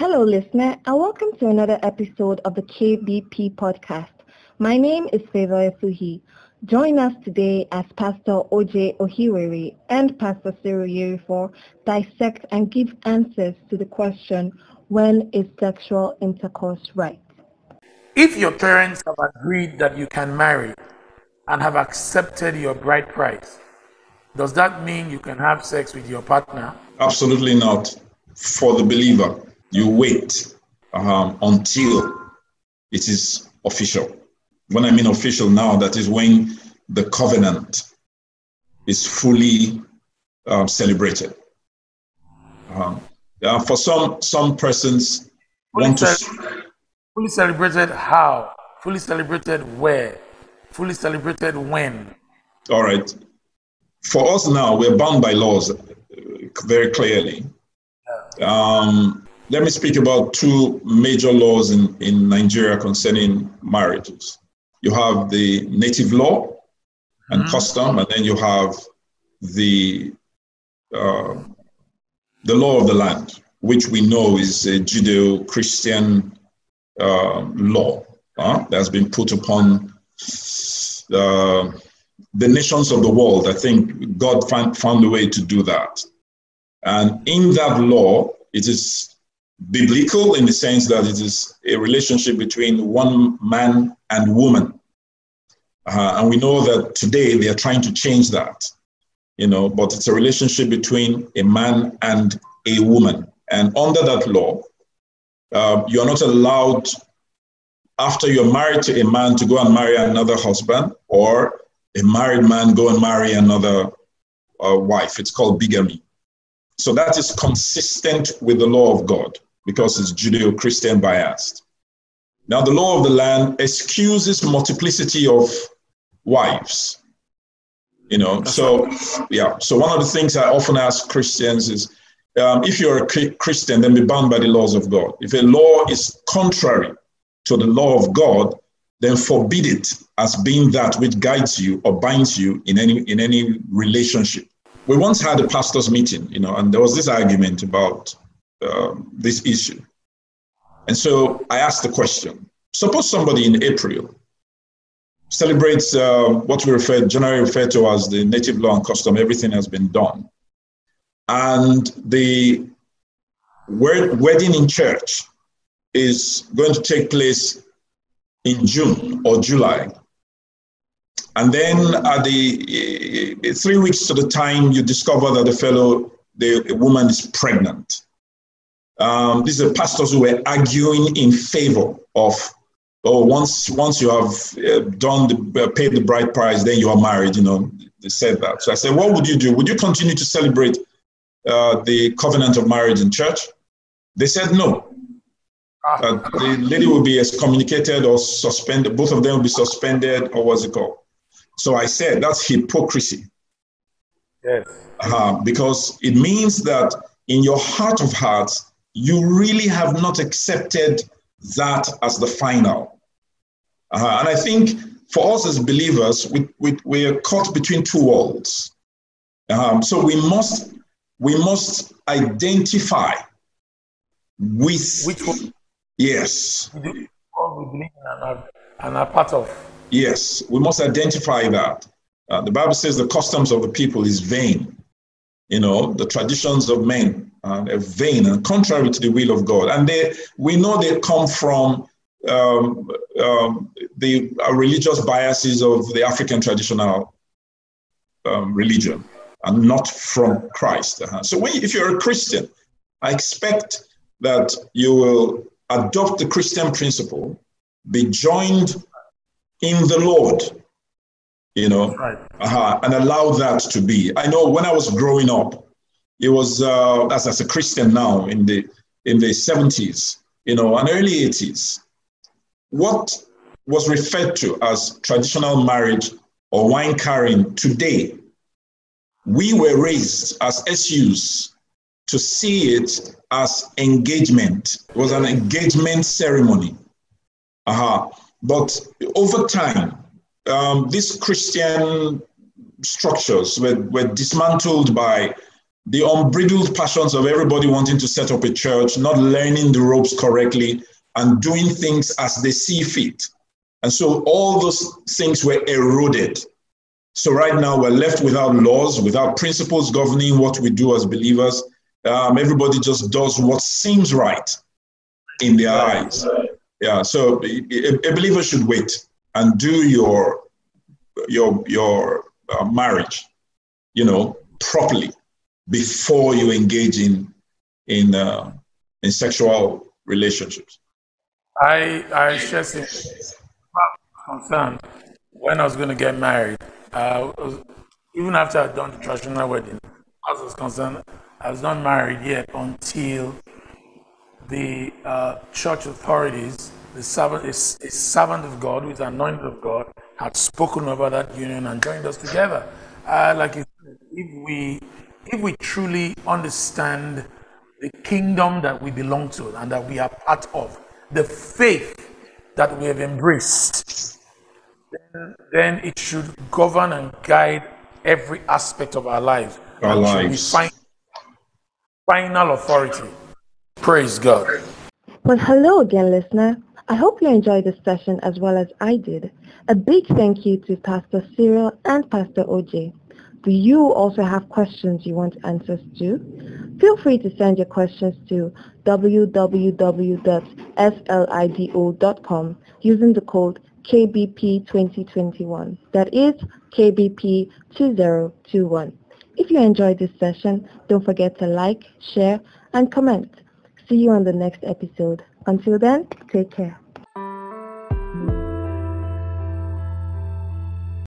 Hello, listener, and welcome to another episode of the KBP podcast. My name is Favor Fuhi. Join us today as Pastor OJ Ohiwere and Pastor Cyril Yerifo dissect and give answers to the question, when is sexual intercourse right? If your parents have agreed that you can marry and have accepted your bride price, does that mean you can have sex with your partner? Absolutely not. For the believer, you wait um, until it is official. When I mean official now, that is when the covenant is fully um, celebrated. Um, yeah, for some some persons fully want to fully celebrated how? Fully celebrated where? Fully celebrated when? All right. For us now, we're bound by laws uh, very clearly. Um, let me speak about two major laws in, in Nigeria concerning marriages. You have the native law and mm-hmm. custom, and then you have the uh, the law of the land, which we know is a Judeo-Christian uh, law uh, that has been put upon uh, the nations of the world. I think God find, found a way to do that. And in that law, it is biblical in the sense that it is a relationship between one man and woman. Uh, and we know that today they are trying to change that, you know, but it's a relationship between a man and a woman. And under that law, uh, you're not allowed, after you're married to a man, to go and marry another husband, or a married man go and marry another uh, wife. It's called bigamy. So that is consistent with the law of God because it's Judeo Christian biased. Now, the law of the land excuses multiplicity of wives. You know, so yeah. So one of the things I often ask Christians is, um, if you're a Christian, then be bound by the laws of God. If a law is contrary to the law of God, then forbid it as being that which guides you or binds you in any in any relationship we once had a pastors meeting, you know, and there was this argument about um, this issue. And so I asked the question: Suppose somebody in April celebrates uh, what we refer generally refer to as the native law and custom. Everything has been done, and the wedding in church is going to take place in June or July. And then at the uh, three weeks to the time you discover that the fellow, the woman is pregnant. Um, these are pastors who were arguing in favor of, oh, once once you have uh, done the uh, paid the bride price, then you are married. You know, they said that. So I said, what would you do? Would you continue to celebrate uh, the covenant of marriage in church? They said no. Uh, the lady will be excommunicated or suspended. Both of them will be suspended, or what's it called? So I said that's hypocrisy. Yes. Uh, because it means that in your heart of hearts, you really have not accepted that as the final. Uh, and I think for us as believers, we, we, we are caught between two worlds. Um, so we must we must identify with which one? Yes. We believe in and are, and are part of. Yes, we must identify that. Uh, the Bible says the customs of the people is vain. You know, the traditions of men are vain and contrary to the will of God. And they, we know they come from um, um, the uh, religious biases of the African traditional um, religion and not from Christ. Uh-huh. So when, if you're a Christian, I expect that you will adopt the Christian principle, be joined in the Lord, you know, right. uh-huh, and allow that to be. I know when I was growing up, it was uh, as, as a Christian now in the in the 70s, you know, and early 80s. What was referred to as traditional marriage or wine carrying today, we were raised as SUs to see it as engagement. It was an engagement ceremony. Uh-huh. But over time, um, these Christian structures were, were dismantled by the unbridled passions of everybody wanting to set up a church, not learning the ropes correctly, and doing things as they see fit. And so all those things were eroded. So right now we're left without laws, without principles governing what we do as believers. Um, everybody just does what seems right in their eyes. Yeah. So a, a believer should wait and do your your your uh, marriage, you know, properly before you engage in in uh, in sexual relationships. I I share some concern when I was going to get married. Uh, was, even after I'd done the traditional wedding, as I was concerned, I was not married yet until the uh, church authorities, the servant, a, a servant of God, who is anointed of God, had spoken about that union and joined us together. Uh, like if we if we truly understand the kingdom that we belong to and that we are part of, the faith that we have embraced, then, then it should govern and guide every aspect of our lives. Our lives. Find, final authority. Praise God. Well, hello again, listener. I hope you enjoyed this session as well as I did. A big thank you to Pastor Cyril and Pastor OJ. Do you also have questions you want answers to? Feel free to send your questions to www.slido.com using the code KBP2021. That is KBP2021. If you enjoyed this session, don't forget to like, share, and comment. See you on the next episode. Until then, take care.